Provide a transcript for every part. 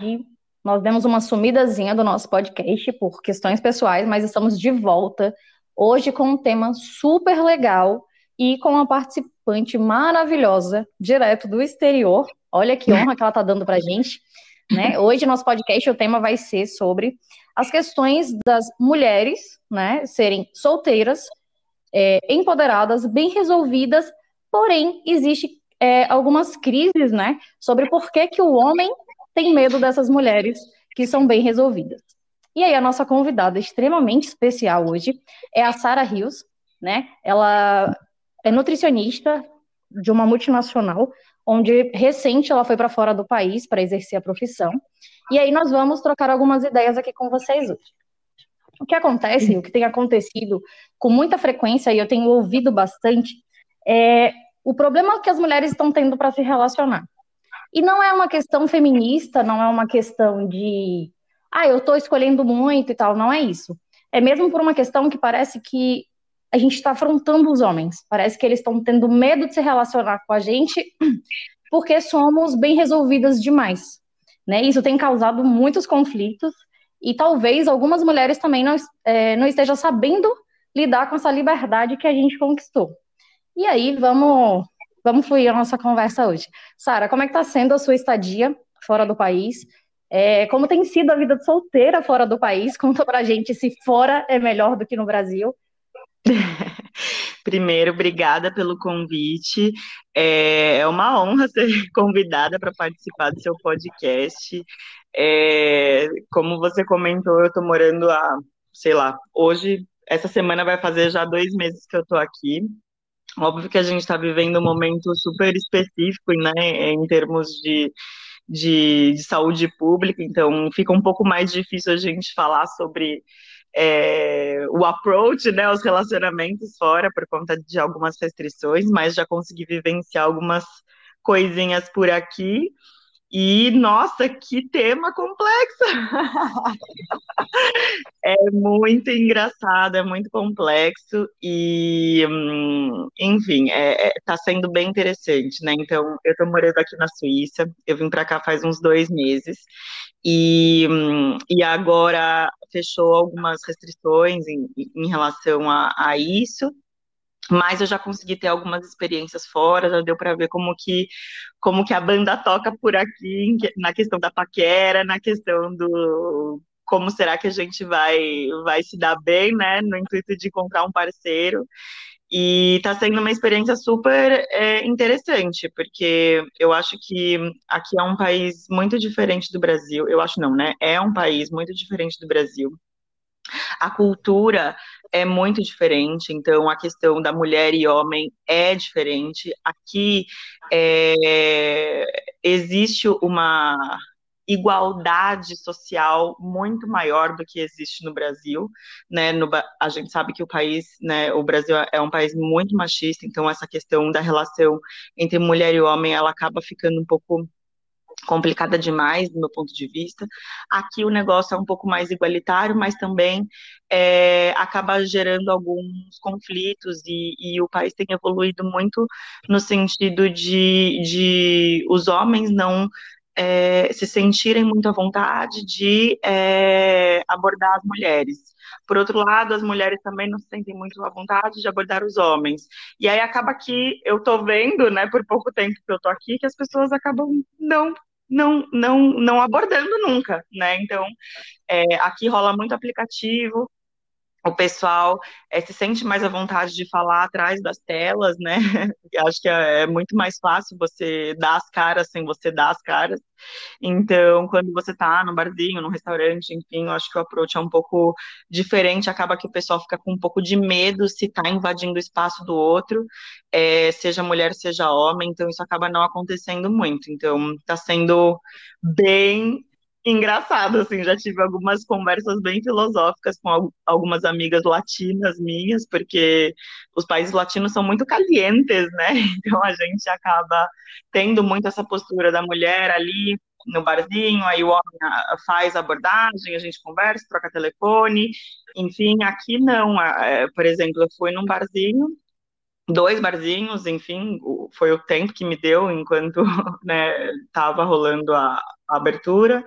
verdade, nós demos uma sumidazinha do nosso podcast por questões pessoais, mas estamos de volta hoje com um tema super legal e com uma participante maravilhosa, direto do exterior. Olha que honra que ela está dando para a gente. Né? Hoje, nosso podcast, o tema vai ser sobre as questões das mulheres né, serem solteiras, é, empoderadas, bem resolvidas, porém, existe é, algumas crises né, sobre por que, que o homem tem medo dessas mulheres que são bem resolvidas. E aí, a nossa convidada extremamente especial hoje é a Sara Rios, né? Ela é nutricionista de uma multinacional, onde recente ela foi para fora do país para exercer a profissão. E aí nós vamos trocar algumas ideias aqui com vocês hoje. O que acontece, o que tem acontecido com muita frequência, e eu tenho ouvido bastante, é o problema que as mulheres estão tendo para se relacionar. E não é uma questão feminista, não é uma questão de, ah, eu estou escolhendo muito e tal, não é isso. É mesmo por uma questão que parece que a gente está afrontando os homens. Parece que eles estão tendo medo de se relacionar com a gente porque somos bem resolvidas demais. Né? Isso tem causado muitos conflitos e talvez algumas mulheres também não, é, não estejam sabendo lidar com essa liberdade que a gente conquistou. E aí, vamos vamos fluir a nossa conversa hoje. Sara, como é que está sendo a sua estadia fora do país? É, como tem sido a vida de solteira fora do país? Conta pra gente se fora é melhor do que no Brasil. Primeiro, obrigada pelo convite. É, é uma honra ser convidada para participar do seu podcast. É, como você comentou, eu estou morando há, sei lá, hoje, essa semana vai fazer já dois meses que eu estou aqui. Óbvio que a gente está vivendo um momento super específico, né, em termos de, de, de, saúde pública, então fica um pouco mais difícil a gente falar sobre é, o approach, né, os relacionamentos fora por conta de algumas restrições, mas já consegui vivenciar algumas coisinhas por aqui. E, nossa, que tema complexo! é muito engraçado, é muito complexo e, hum, enfim, é, é, tá sendo bem interessante, né? Então, eu tô morando aqui na Suíça, eu vim para cá faz uns dois meses e, hum, e agora fechou algumas restrições em, em relação a, a isso mas eu já consegui ter algumas experiências fora, já deu para ver como que como que a banda toca por aqui na questão da paquera, na questão do como será que a gente vai vai se dar bem, né, no intuito de encontrar um parceiro. E está sendo uma experiência super é, interessante, porque eu acho que aqui é um país muito diferente do Brasil. Eu acho não, né? É um país muito diferente do Brasil. A cultura é muito diferente, então a questão da mulher e homem é diferente. Aqui é, existe uma igualdade social muito maior do que existe no Brasil, né? No, a gente sabe que o país, né, o Brasil é um país muito machista, então essa questão da relação entre mulher e homem, ela acaba ficando um pouco complicada demais do meu ponto de vista. Aqui o negócio é um pouco mais igualitário, mas também é, acaba gerando alguns conflitos e, e, o país tem evoluído muito no sentido de, de os homens não é, se sentirem muito à vontade de é, abordar as mulheres. Por outro lado, as mulheres também não se sentem muito à vontade de abordar os homens. E aí acaba que eu tô vendo, né, por pouco tempo que eu tô aqui, que as pessoas acabam não não, não, não abordando nunca, né? Então, é, aqui rola muito aplicativo, o pessoal é, se sente mais à vontade de falar atrás das telas, né? Acho que é, é, muito mais fácil você dar as caras sem você dar as caras. Então, quando você tá no barzinho, no restaurante, enfim, eu acho que o approach é um pouco diferente. Acaba que o pessoal fica com um pouco de medo se tá invadindo o espaço do outro, é, seja mulher, seja homem. Então, isso acaba não acontecendo muito. Então, tá sendo bem engraçado, assim, já tive algumas conversas bem filosóficas com algumas amigas latinas minhas, porque os países latinos são muito calientes, né? Então a gente acaba tendo muito essa postura da mulher ali no barzinho, aí o homem ah, faz abordagem, a gente conversa, troca telefone, enfim, aqui não. É, por exemplo, eu fui num barzinho dois barzinhos, enfim, foi o tempo que me deu enquanto estava né, rolando a, a, abertura.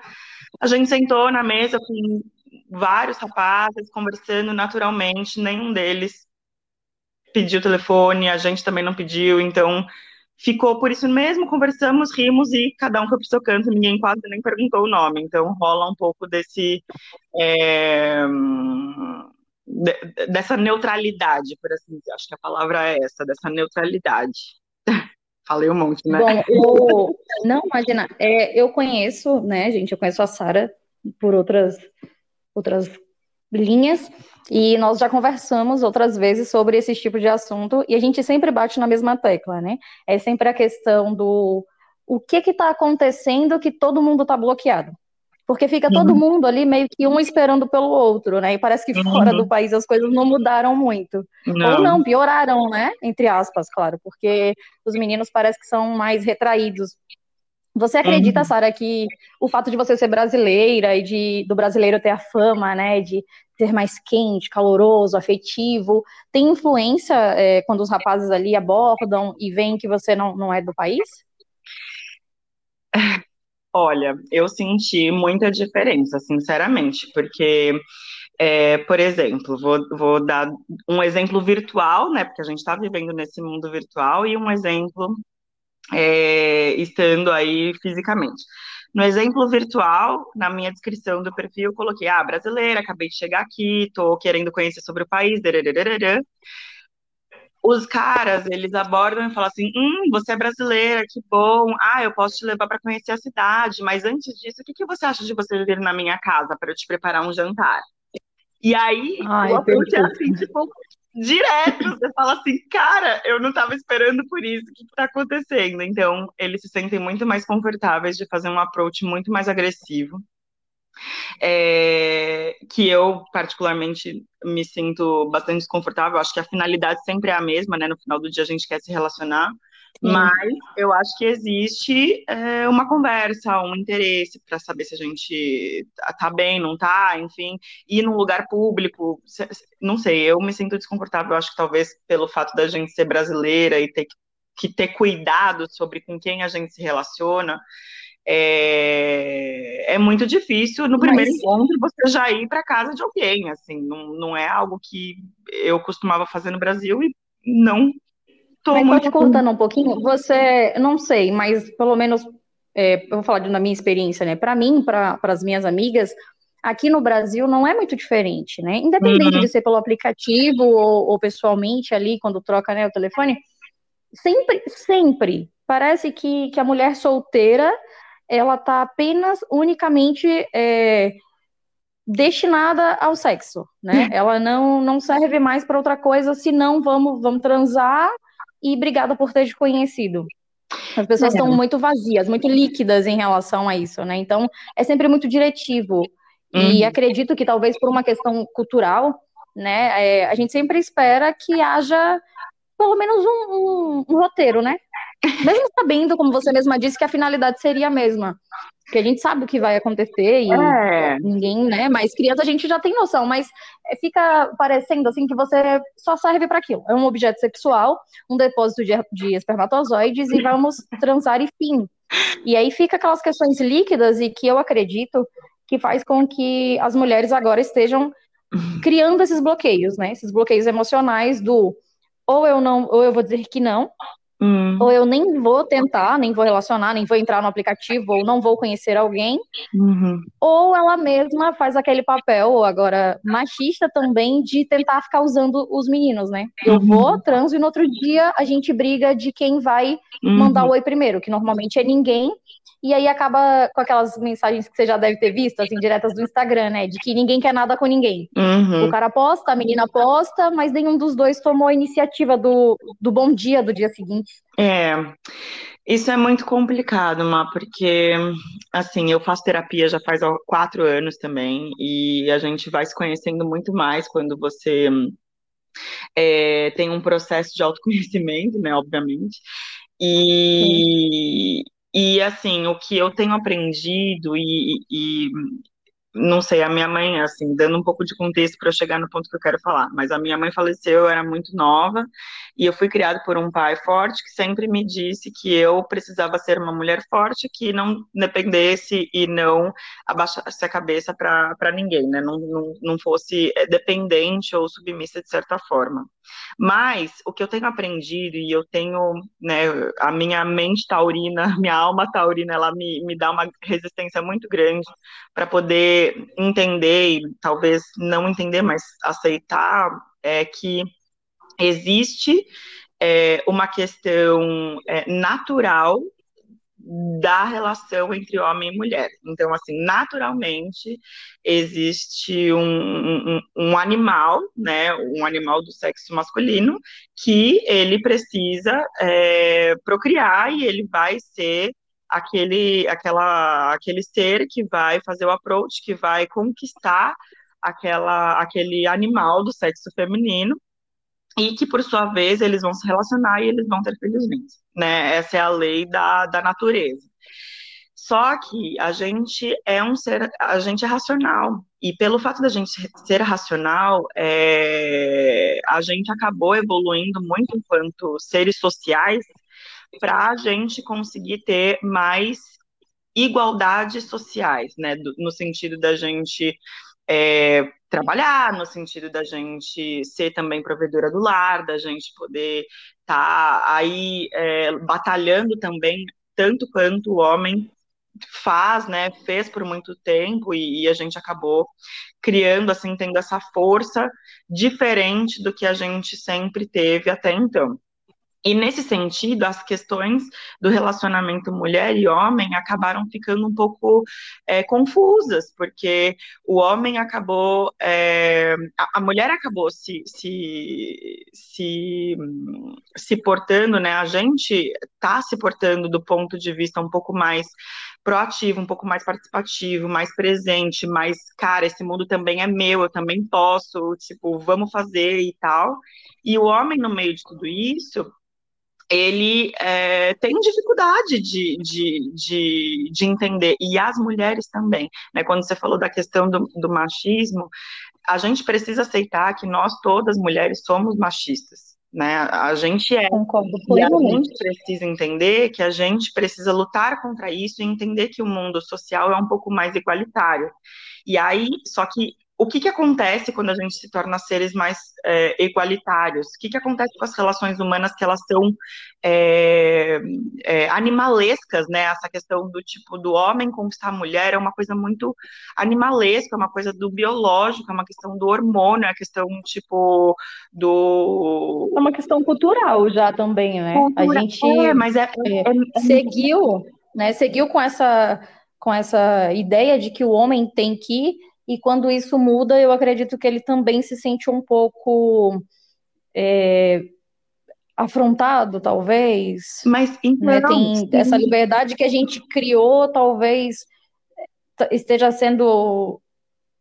A gente sentou na mesa com vários rapazes conversando naturalmente, nenhum deles pediu telefone, a gente também não pediu, então ficou por isso mesmo, conversamos, rimos e cada um foi pro seu canto, ninguém quase nem perguntou o nome, então rola um pouco desse é, dessa neutralidade, por assim dizer. Acho que a palavra é essa, dessa neutralidade. Falei um monte, né? Bom, eu... não, imagina, é, eu conheço, né, gente, eu conheço a Sara por outras, outras linhas, e nós já conversamos outras vezes sobre esse tipo de assunto, e a gente sempre bate na mesma tecla, né? É sempre a questão do o que está acontecendo que todo mundo está bloqueado. Porque fica todo uhum. mundo ali meio que um esperando pelo outro, né? E parece que fora uhum. do país as coisas não mudaram muito. Não. Ou não, pioraram, né? Entre aspas, claro, porque os meninos parecem que são mais retraídos. Você acredita, uhum. Sara, que o fato de você ser brasileira e de, do brasileiro ter a fama, né, de ser mais quente, caloroso, afetivo, tem influência é, quando os rapazes ali abordam e veem que você não, não é do país? Olha, eu senti muita diferença, sinceramente, porque, é, por exemplo, vou, vou dar um exemplo virtual, né? Porque a gente está vivendo nesse mundo virtual, e um exemplo é, estando aí fisicamente. No exemplo virtual, na minha descrição do perfil, eu coloquei, ah, brasileira, acabei de chegar aqui, tô querendo conhecer sobre o país, os caras, eles abordam e falam assim: hum, você é brasileira, que bom. Ah, eu posso te levar para conhecer a cidade, mas antes disso, o que, que você acha de você vir na minha casa para eu te preparar um jantar? E aí, Ai, o approach é assim, tipo, direto. Você fala assim, cara, eu não estava esperando por isso, o que está acontecendo? Então, eles se sentem muito mais confortáveis de fazer um approach muito mais agressivo é, que eu particularmente me sinto bastante desconfortável. Acho que a finalidade sempre é a mesma, né? No final do dia a gente quer se relacionar, mas eu acho que existe é, uma conversa, um interesse para saber se a gente tá bem, não tá, enfim, ir num lugar público, não sei, eu me sinto desconfortável, acho que talvez pelo fato da gente ser brasileira e ter que, que ter cuidado sobre com quem a gente se relaciona, é, é muito difícil no primeiro Mas... encontro você já ir para casa de alguém, assim, não, não é algo que eu costumava fazer no Brasil e não tô mas muito... cortando um pouquinho, você, não sei, mas pelo menos, é, eu vou falar da minha experiência, né, para mim, para as minhas amigas, aqui no Brasil não é muito diferente, né, independente uhum. de ser pelo aplicativo ou, ou pessoalmente ali, quando troca, né, o telefone, sempre, sempre parece que, que a mulher solteira ela está apenas, unicamente é, destinada ao sexo, né? Ela não, não serve mais para outra coisa, senão vamos, vamos transar e obrigada por ter te conhecido. As pessoas estão é. muito vazias, muito líquidas em relação a isso, né? Então, é sempre muito diretivo. Uhum. E acredito que talvez por uma questão cultural, né, é, a gente sempre espera que haja pelo menos um, um, um roteiro, né? Mesmo sabendo, como você mesma disse, que a finalidade seria a mesma. Porque a gente sabe o que vai acontecer e é. ninguém, né? Mas criança a gente já tem noção, mas fica parecendo assim que você só serve para aquilo. É um objeto sexual, um depósito de, de espermatozoides e vamos transar e fim. E aí fica aquelas questões líquidas e que eu acredito que faz com que as mulheres agora estejam criando esses bloqueios, né? Esses bloqueios emocionais do ou eu não, ou eu vou dizer que não, Hum. Ou eu nem vou tentar, nem vou relacionar, nem vou entrar no aplicativo, ou não vou conhecer alguém. Uhum. Ou ela mesma faz aquele papel, agora machista também, de tentar ficar usando os meninos, né? Eu uhum. vou, transo, e no outro dia a gente briga de quem vai uhum. mandar o oi primeiro, que normalmente é ninguém. E aí acaba com aquelas mensagens que você já deve ter visto, assim, diretas do Instagram, né? De que ninguém quer nada com ninguém. Uhum. O cara posta, a menina posta, mas nenhum dos dois tomou a iniciativa do, do bom dia do dia seguinte. É. Isso é muito complicado, Má, porque, assim, eu faço terapia já faz quatro anos também, e a gente vai se conhecendo muito mais quando você é, tem um processo de autoconhecimento, né, obviamente. E, e assim, o que eu tenho aprendido e, e não sei, a minha mãe, assim, dando um pouco de contexto para eu chegar no ponto que eu quero falar, mas a minha mãe faleceu, eu era muito nova, e eu fui criada por um pai forte que sempre me disse que eu precisava ser uma mulher forte, que não dependesse e não abaixasse a cabeça para ninguém, né? Não, não, não fosse é, dependente ou submissa de certa forma. Mas o que eu tenho aprendido, e eu tenho, né, a minha mente taurina, minha alma taurina, ela me, me dá uma resistência muito grande para poder entender, e talvez não entender, mas aceitar, é que existe é, uma questão é, natural da relação entre homem e mulher. Então, assim, naturalmente existe um, um, um, animal, né, um animal do sexo masculino, que ele precisa é, procriar e ele vai ser aquele, aquela, aquele ser que vai fazer o approach, que vai conquistar aquela, aquele animal do sexo feminino e que, por sua vez, eles vão se relacionar e eles vão ter filhos lindos, né? Essa é a lei da, da natureza. Só que a gente é um ser, a gente é racional. E pelo fato da gente ser racional, é, a gente acabou evoluindo muito enquanto seres sociais para a gente conseguir ter mais igualdades sociais, né? no sentido da gente é, trabalhar, no sentido da gente ser também provedora do lar, da gente poder estar tá aí é, batalhando também, tanto quanto o homem faz, né, fez por muito tempo e, e, a gente acabou criando, assim, tendo essa força diferente do que a gente sempre teve até então. E nesse sentido, as questões do relacionamento mulher e homem acabaram ficando um pouco é, confusas, porque o homem acabou, é, a, mulher acabou se, se, se, se portando, né? A gente está se portando do ponto de vista um pouco mais proativo, um pouco mais participativo, mais presente, mais, cara, esse mundo também é meu, eu também posso, tipo, vamos fazer e tal. E o homem, no meio de tudo isso, ele é, tem dificuldade de, de, de, de, entender, e as mulheres também. Né? Quando você falou da questão do, do machismo, a gente precisa aceitar que nós, todas mulheres, somos machistas. Né? A gente é. Concordo e a gente precisa entender que a gente precisa lutar contra isso e entender que o mundo social é um pouco mais igualitário. E aí, só que o que, que acontece quando a gente se torna seres mais é, igualitários? O que, que acontece com as relações humanas que elas são é, é, animalescas, né? Essa questão do tipo do homem conquistar a mulher é uma coisa muito animalesca, é uma coisa do biológico, é uma questão do hormônio, é uma questão tipo do. É uma questão cultural já também, né? Cultura, a gente é, mas é, é, é seguiu, né? Seguiu com essa com essa ideia de que o homem tem que e quando isso muda, eu acredito que ele também se sente um pouco é, afrontado, talvez. Mas então, né? tem essa liberdade que a gente criou, talvez esteja sendo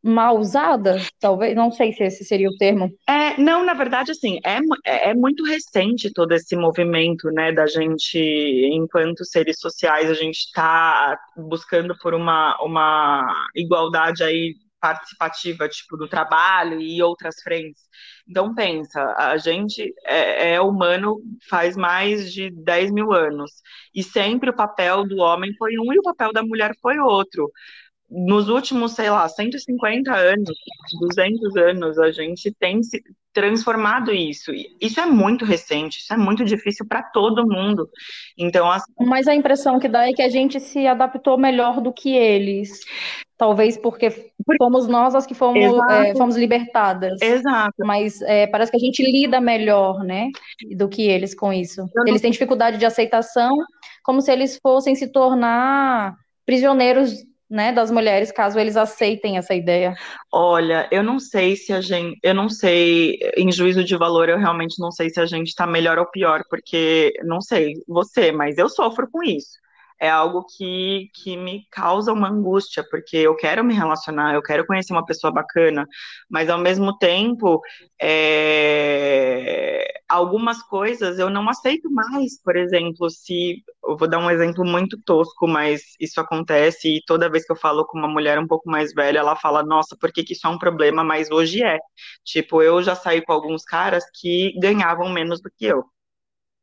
mal usada, talvez, não sei se esse seria o termo. É, não, na verdade, assim, é, é, é muito recente todo esse movimento, né, da gente, enquanto seres sociais, a gente está buscando por uma, uma igualdade aí participativa, tipo, do trabalho e outras frentes. Então, pensa, a gente é, é, humano faz mais de 10 mil anos, e sempre o papel do homem foi um e o papel da mulher foi outro nos últimos, sei lá, 150 anos, 200 anos, a gente tem se transformado isso. Isso é muito recente, isso é muito difícil para todo mundo. Então, as... mas a impressão que dá é que a gente se adaptou melhor do que eles. Talvez porque fomos nós as que fomos, é, fomos libertadas. Exato. Mas é, parece que a gente lida melhor, né? Do que eles com isso. Eles têm dificuldade de aceitação, como se eles fossem se tornar prisioneiros né, das mulheres, caso eles aceitem essa ideia? Olha, eu não sei se a gente, eu não sei, em juízo de valor, eu realmente não sei se a gente está melhor ou pior, porque não sei você, mas eu sofro com isso. É algo que, que me causa uma angústia, porque eu quero me relacionar, eu quero conhecer uma pessoa bacana, mas ao mesmo tempo, é, algumas coisas eu não aceito mais. Por exemplo, se eu vou dar um exemplo muito tosco, mas isso acontece e toda vez que eu falo com uma mulher um pouco mais velha, ela fala: Nossa, por que, que isso é um problema? Mas hoje é. Tipo, eu já saí com alguns caras que ganhavam menos do que eu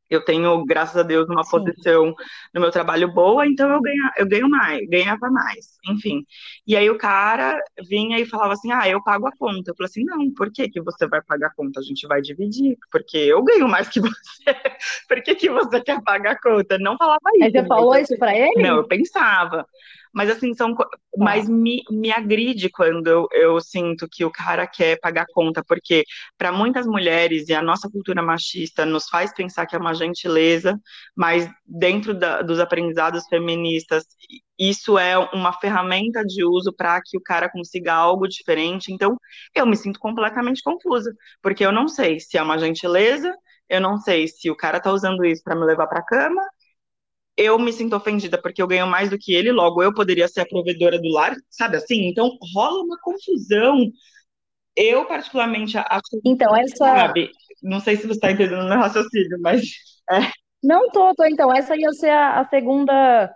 eu tenho, graças a Deus, uma Sim. posição no meu trabalho boa, então eu, ganha, eu ganho mais, ganhava mais, enfim. E aí o cara vinha e falava assim, ah, eu pago a conta. Eu falei assim, não, por que, que você vai pagar a conta? A gente vai dividir, porque eu ganho mais que você. por que, que você quer pagar a conta? Não falava isso. Mas você falou isso pra ele? Não, eu pensava. Mas assim, são. Mas me, me agride quando eu, eu sinto que o cara quer pagar conta, porque para muitas mulheres e a nossa cultura machista nos faz pensar que é uma gentileza, mas dentro da, dos aprendizados feministas, isso é uma ferramenta de uso para que o cara consiga algo diferente. Então, eu me sinto completamente confusa, porque eu não sei se é uma gentileza, eu não sei se o cara tá usando isso para me levar para cama, eu me sinto ofendida porque eu ganho mais do que ele, logo eu poderia ser a provedora do lar, sabe assim? Então rola uma confusão. Eu, particularmente, acho. Então, essa. Sabe, não sei se você está entendendo o meu raciocínio, mas. É. Não tô, tô. Então, essa ia ser a, a segunda.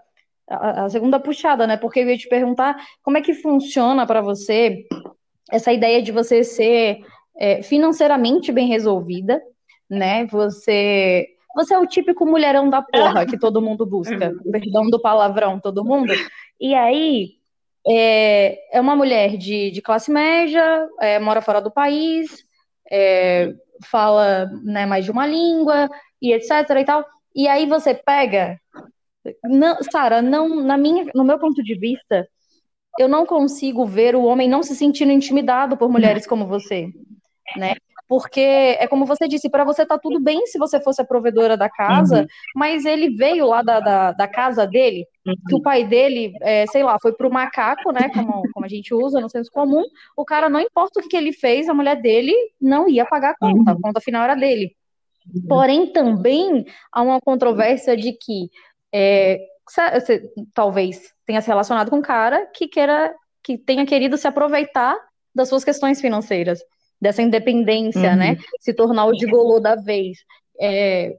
A, a, segunda puxada, né? Porque eu ia te perguntar como é que funciona para você essa ideia de você ser é, financeiramente bem resolvida, né? Você você é o típico mulherão da porra que todo mundo busca. Perdão do palavrão, todo mundo. E aí, é, é uma mulher de, de classe média, é, mora fora do país, é, fala né, mais de uma língua, e etc e tal. E aí você pega. Sara, não, na minha, no meu ponto de vista, eu não consigo ver o homem não se sentindo intimidado por mulheres como você, né? Porque é como você disse, para você tá tudo bem se você fosse a provedora da casa, uhum. mas ele veio lá da, da, da casa dele, uhum. que o pai dele, é, sei lá, foi pro macaco, né, como, como a gente usa no senso comum, o cara, não importa o que, que ele fez, a mulher dele não ia pagar a conta, uhum. a conta final era dele. Uhum. Porém, também há uma controvérsia de que é, você, talvez tenha se relacionado com um cara que queira que tenha querido se aproveitar das suas questões financeiras dessa independência, uhum. né? Se tornar o gigolô da vez. É,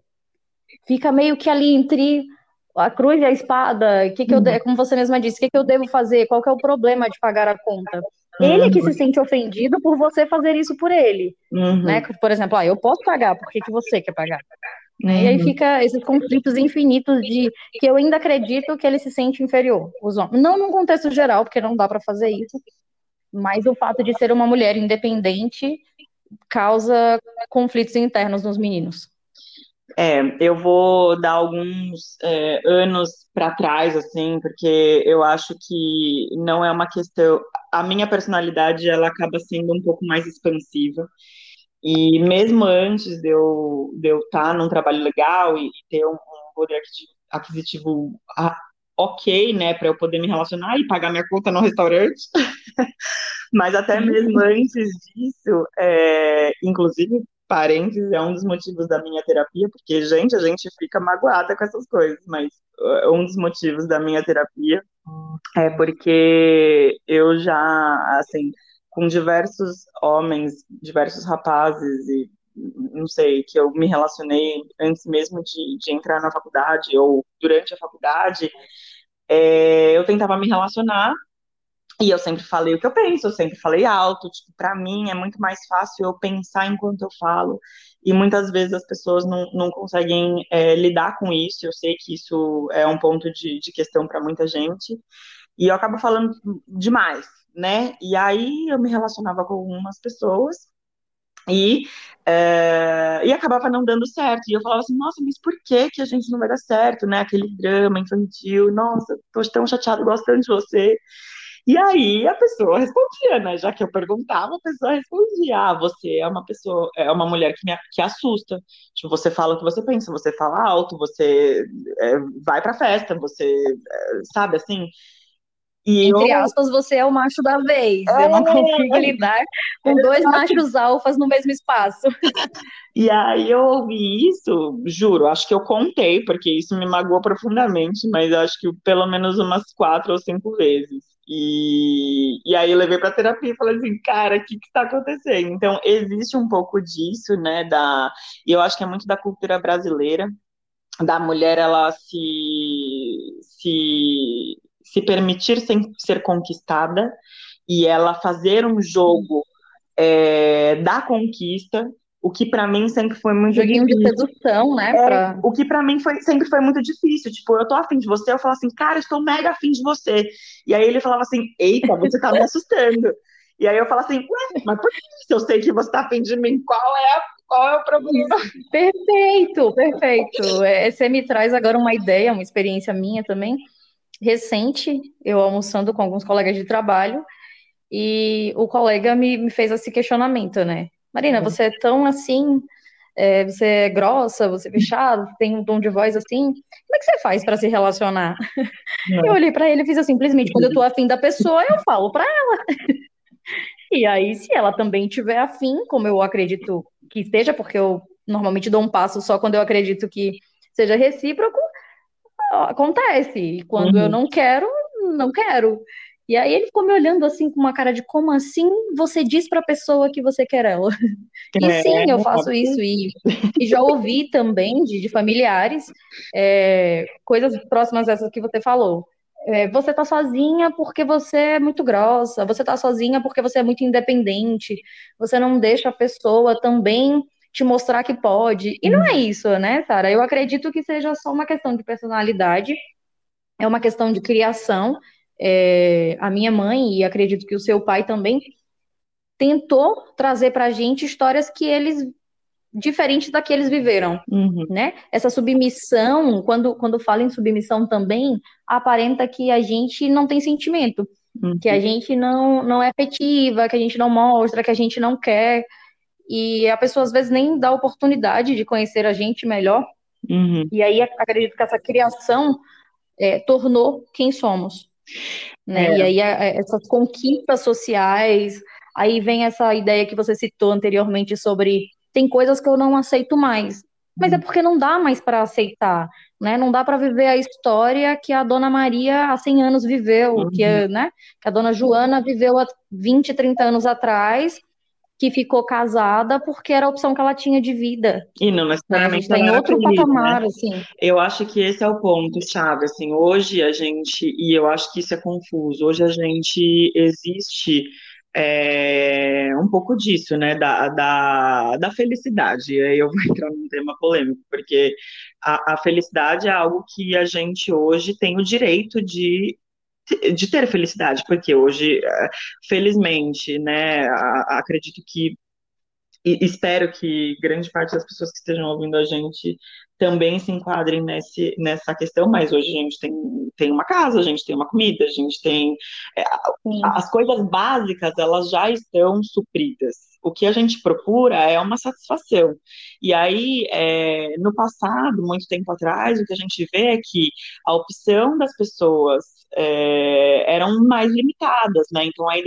fica meio que ali entre a cruz e a espada, que que eu de... como você mesma disse, o que, que eu devo fazer? Qual que é o problema de pagar a conta? Ele que se uhum. sente ofendido por você fazer isso por ele, uhum. né? Por exemplo, ah, eu posso pagar, por que, que você quer pagar? Né? E aí uhum. fica esses conflitos infinitos de que eu ainda acredito que ele se sente inferior, os homens. Não num contexto geral, porque não dá para fazer isso, mas o fato de ser uma mulher independente causa conflitos internos nos meninos. É, eu vou dar alguns é, anos para trás, assim, porque eu acho que não é uma questão. A minha personalidade ela acaba sendo um pouco mais expansiva. E mesmo antes de eu de eu estar tá num trabalho legal e, ter um, um poder aquisitivo ok, né, para eu poder me relacionar e pagar minha conta no restaurante. Mas até mesmo antes disso, é, inclusive, parênteses, é um dos motivos da minha terapia, porque, gente, a gente fica magoada com essas coisas, mas é, um dos motivos da minha terapia é porque eu já, assim, com diversos homens, diversos rapazes e não sei, que eu me relacionei antes mesmo de, de entrar na faculdade ou durante a faculdade, é, eu tentava me relacionar e eu sempre falei o que eu penso, eu sempre falei alto. Tipo, para mim é muito mais fácil eu pensar enquanto eu falo. E muitas vezes as pessoas não, não conseguem é, lidar com isso. Eu sei que isso é um ponto de, de questão para muita gente. E eu acabo falando demais, né? E aí eu me relacionava com algumas pessoas e, é, e acabava não dando certo. E eu falava assim, nossa, mas por que, que a gente não vai dar certo, né? Aquele drama infantil, nossa, tô tão chateado, gosto tanto de você. E aí a pessoa respondia, né? Já que eu perguntava, a pessoa respondia: Ah, você é uma pessoa, é uma mulher que me que assusta. Tipo, você fala o que você pensa, você fala alto, você é, vai pra festa, você é, sabe assim. E Entre eu... aspas, você é o macho da vez. É... Eu não consigo lidar com dois machos alfas no mesmo espaço. E aí eu ouvi isso, juro, acho que eu contei, porque isso me magoou profundamente, mas acho que pelo menos umas quatro ou cinco vezes. E, e aí eu levei para terapia e falei assim, cara, o que está acontecendo? Então existe um pouco disso, né? Da, e eu acho que é muito da cultura brasileira, da mulher ela se, se, se permitir sem ser conquistada e ela fazer um jogo é, da conquista o que para mim sempre foi muito Joguinho difícil. de sedução, né? É, pra... O que para mim foi, sempre foi muito difícil. Tipo, eu tô afim de você, eu falo assim, cara, estou mega afim de você. E aí ele falava assim, eita, você tá me assustando. E aí eu falo assim, ué, mas por que se eu sei que você tá afim de mim, qual é, qual é o problema? Perfeito, perfeito. É, você me traz agora uma ideia, uma experiência minha também, recente, eu almoçando com alguns colegas de trabalho, e o colega me, me fez esse questionamento, né? Marina, uhum. você é tão assim, é, você é grossa, você é fechada, tem um tom de voz assim, como é que você faz para se relacionar? Não. Eu olhei para ele e fiz assim, simplesmente, quando eu tô afim da pessoa, eu falo para ela. E aí, se ela também tiver afim, como eu acredito que esteja, porque eu normalmente dou um passo só quando eu acredito que seja recíproco, acontece. E quando uhum. eu não quero, não quero. E aí ele ficou me olhando assim com uma cara de como assim você diz para a pessoa que você quer ela? E é, sim, eu faço isso e, e já ouvi também de, de familiares é, coisas próximas dessas que você falou. É, você tá sozinha porque você é muito grossa, você tá sozinha porque você é muito independente, você não deixa a pessoa também te mostrar que pode. E não é uhum. isso, né, Sara? Eu acredito que seja só uma questão de personalidade, é uma questão de criação é, a minha mãe, e acredito que o seu pai também, tentou trazer para a gente histórias que eles diferentes da que eles viveram, uhum. né? Essa submissão, quando quando fala em submissão também, aparenta que a gente não tem sentimento, uhum. que a gente não não é afetiva, que a gente não mostra, que a gente não quer, e a pessoa às vezes nem dá oportunidade de conhecer a gente melhor. Uhum. E aí acredito que essa criação é, tornou quem somos. Né? É. E aí essas conquistas sociais, aí vem essa ideia que você citou anteriormente sobre tem coisas que eu não aceito mais. Mas é uhum. porque não dá mais para aceitar, né? Não dá para viver a história que a dona Maria há 100 anos viveu, uhum. que, né? que a dona Joana viveu há 20, 30 anos atrás, que ficou casada porque era a opção que ela tinha de vida. E não necessariamente tem outro feliz, patamar, né? assim. Eu acho que esse é o ponto chave, assim, hoje a gente, e eu acho que isso é confuso, hoje a gente existe é, um pouco disso, né, da, da, da felicidade, aí eu vou entrar num tema polêmico, porque a, a felicidade é algo que a gente hoje tem o direito de de ter felicidade, porque hoje, eh, felizmente, né, acredito que e espero que grande parte das pessoas que estejam ouvindo a gente também se enquadrem nesse, nessa questão, mas hoje a gente tem, tem uma casa, a gente tem uma comida, a gente tem. É, as coisas básicas, elas já estão supridas. O que a gente procura é uma satisfação. E aí, é, no passado, muito tempo atrás, o que a gente vê é que a opção das pessoas é, eram mais limitadas, né? Então, aí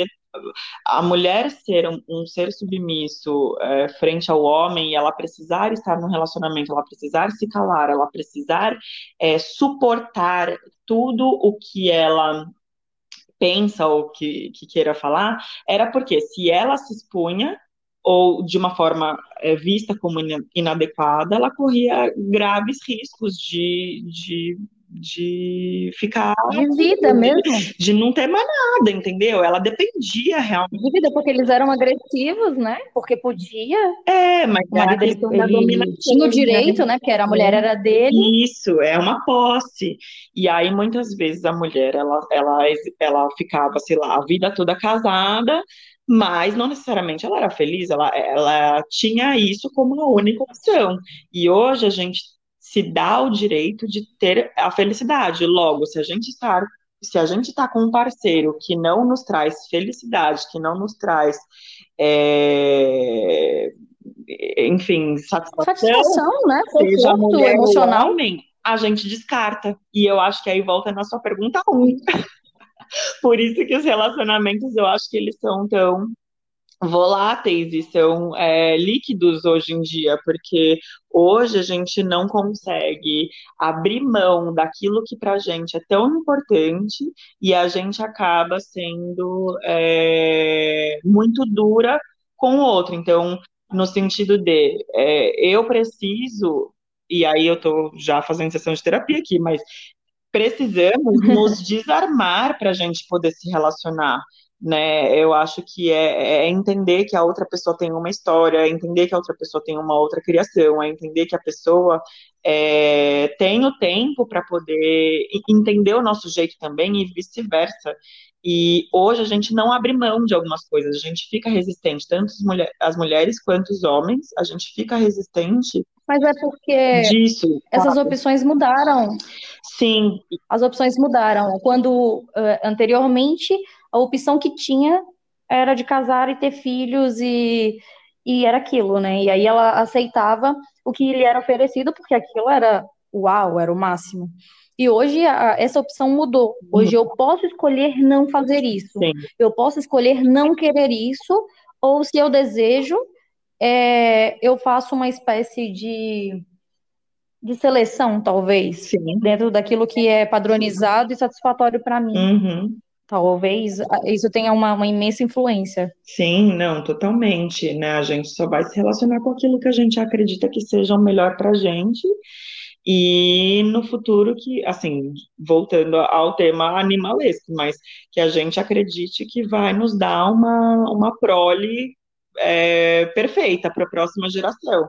a mulher ser um, um ser submisso é, frente ao homem e ela precisar estar num relacionamento, ela precisar se calar, ela precisar é, suportar tudo o que ela pensa ou que, que queira falar, era porque se ela se expunha ou de uma forma é, vista como inadequada, ela corria graves riscos de, de de ficar. De vida mesmo. De não ter mais nada, entendeu? Ela dependia realmente. De vida, porque eles eram agressivos, né? Porque podia. É, mas o marido ele, ele tinha o direito, né? Porque era, a mulher era dele. Isso, é uma posse. E aí, muitas vezes, a mulher, ela, ela, ela ficava, sei lá, a vida toda casada, mas não necessariamente ela era feliz, ela, ela tinha isso como a única opção. E hoje a gente se dá o direito de ter a felicidade. Logo, se a gente está se a gente está com um parceiro que não nos traz felicidade, que não nos traz, é, enfim, satisfação, satisfação né? seja mulher emocional, homem, a gente descarta. E eu acho que aí volta na sua pergunta 1. Por isso que os relacionamentos eu acho que eles são tão voláteis e são é, líquidos hoje em dia, porque hoje a gente não consegue abrir mão daquilo que para a gente é tão importante e a gente acaba sendo é, muito dura com o outro. Então, no sentido de é, eu preciso, e aí eu estou já fazendo sessão de terapia aqui, mas precisamos nos desarmar para a gente poder se relacionar né? Eu acho que é, é, entender que a outra pessoa tem uma história, é entender que a outra pessoa tem uma outra criação, é entender que a pessoa é, tem o tempo para poder entender o nosso jeito também e vice-versa. E hoje a gente não abre mão de algumas coisas, a gente fica resistente, tanto as, mulher, as mulheres quanto os homens, a gente fica resistente. Mas é porque disso, essas claro. opções mudaram. Sim. As opções mudaram. Quando uh, anteriormente a opção que tinha era de casar e ter filhos e, e era aquilo, né? E aí ela aceitava o que lhe era oferecido, porque aquilo era uau, era o máximo. E hoje a, essa opção mudou. Hoje eu posso escolher não fazer isso. Sim. Eu posso escolher não querer isso, ou se eu desejo, é, eu faço uma espécie de, de seleção, talvez, Sim. dentro daquilo que é padronizado e satisfatório para mim. Uhum. Talvez isso tenha uma, uma, imensa influência. Sim, não, totalmente, né? A gente só vai se relacionar com aquilo que a gente acredita que seja o melhor para a gente. E no futuro que, assim, voltando ao tema animalesco, mas que a gente acredite que vai nos dar uma, uma prole é, perfeita para a próxima geração.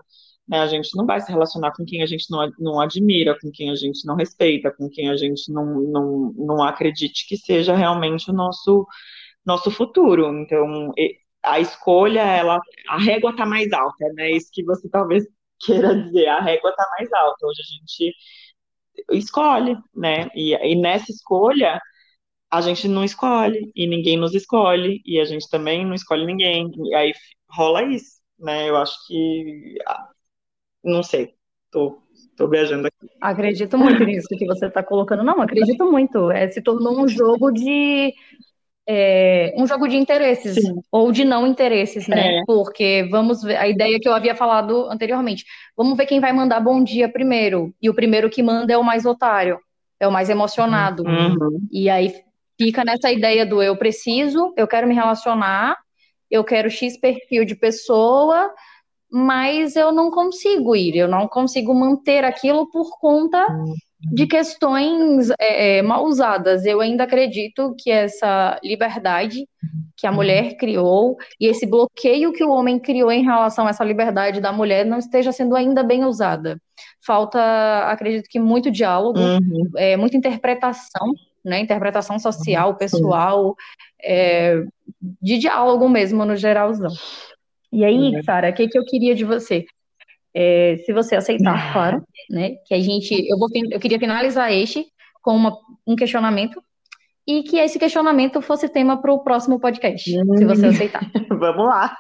Né? A gente não vai se relacionar com quem a gente não, não admira, com quem a gente não respeita, com quem a gente não, não, não acredite que seja realmente o nosso, nosso futuro. Então, a escolha, ela, a régua está mais alta, né? Isso que você talvez queira dizer, a régua está mais alta. Hoje a gente escolhe, né? E, e nessa escolha, a gente não escolhe, e ninguém nos escolhe, e a gente também não escolhe ninguém. E aí rola isso, né? Eu acho que não sei, tô, tô viajando aqui. Acredito muito nisso que você está colocando. Não, acredito muito. É, se tornou um jogo de. É, um jogo de interesses Sim. ou de não interesses, né? É. Porque vamos ver a ideia que eu havia falado anteriormente. Vamos ver quem vai mandar bom dia primeiro. E o primeiro que manda é o mais otário, é o mais emocionado. Uhum. E aí fica nessa ideia do eu preciso, eu quero me relacionar, eu quero X perfil de pessoa, mas eu não consigo ir, eu não consigo manter aquilo por conta de questões é, é, mal usadas. Eu ainda acredito que essa liberdade que a mulher criou e esse bloqueio que o homem criou em relação a essa liberdade da mulher não esteja sendo ainda bem usada. Falta, acredito que, muito diálogo, uhum. é, muita interpretação, né, interpretação social, pessoal, é, de diálogo mesmo, no geralzão. E aí, uhum. Sara, o que, que eu queria de você? É, se você aceitar, claro, né? Que a gente, eu vou, eu queria finalizar este com uma, um questionamento e que esse questionamento fosse tema para o próximo podcast, se você hum. aceitar. Vamos lá.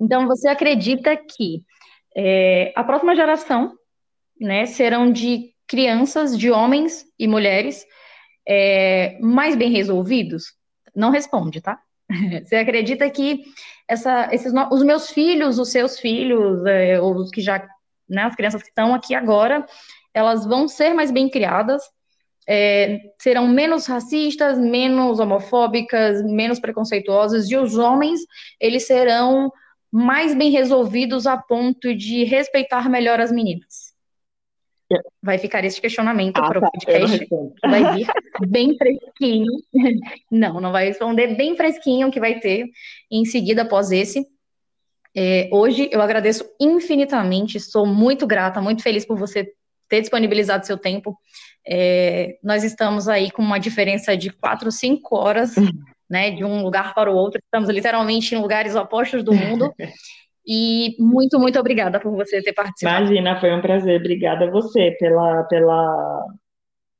Então, você acredita que é, a próxima geração, né, serão de crianças, de homens e mulheres é, mais bem resolvidos? Não responde, tá? Você acredita que essa, esses, os meus filhos, os seus filhos, é, os que já, né, as crianças que estão aqui agora, elas vão ser mais bem criadas, é, serão menos racistas, menos homofóbicas, menos preconceituosas, e os homens, eles serão mais bem resolvidos a ponto de respeitar melhor as meninas? Vai ficar esse questionamento ah, para o tá, podcast. Vai vir bem fresquinho. Não, não vai responder bem fresquinho que vai ter em seguida após esse. É, hoje eu agradeço infinitamente, sou muito grata, muito feliz por você ter disponibilizado seu tempo. É, nós estamos aí com uma diferença de quatro, cinco horas, né, de um lugar para o outro. Estamos literalmente em lugares opostos do mundo. E muito, muito obrigada por você ter participado. Imagina, foi um prazer. Obrigada a você pela, pela,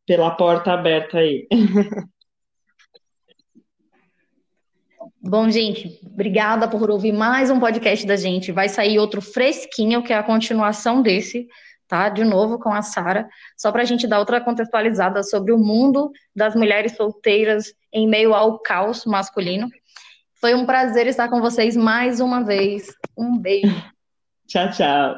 pela porta aberta aí. Bom, gente, obrigada por ouvir mais um podcast da gente. Vai sair outro fresquinho, que é a continuação desse, tá? De novo com a Sara, só para a gente dar outra contextualizada sobre o mundo das mulheres solteiras em meio ao caos masculino. Foi um prazer estar com vocês mais uma vez. Um beijo. tchau, tchau.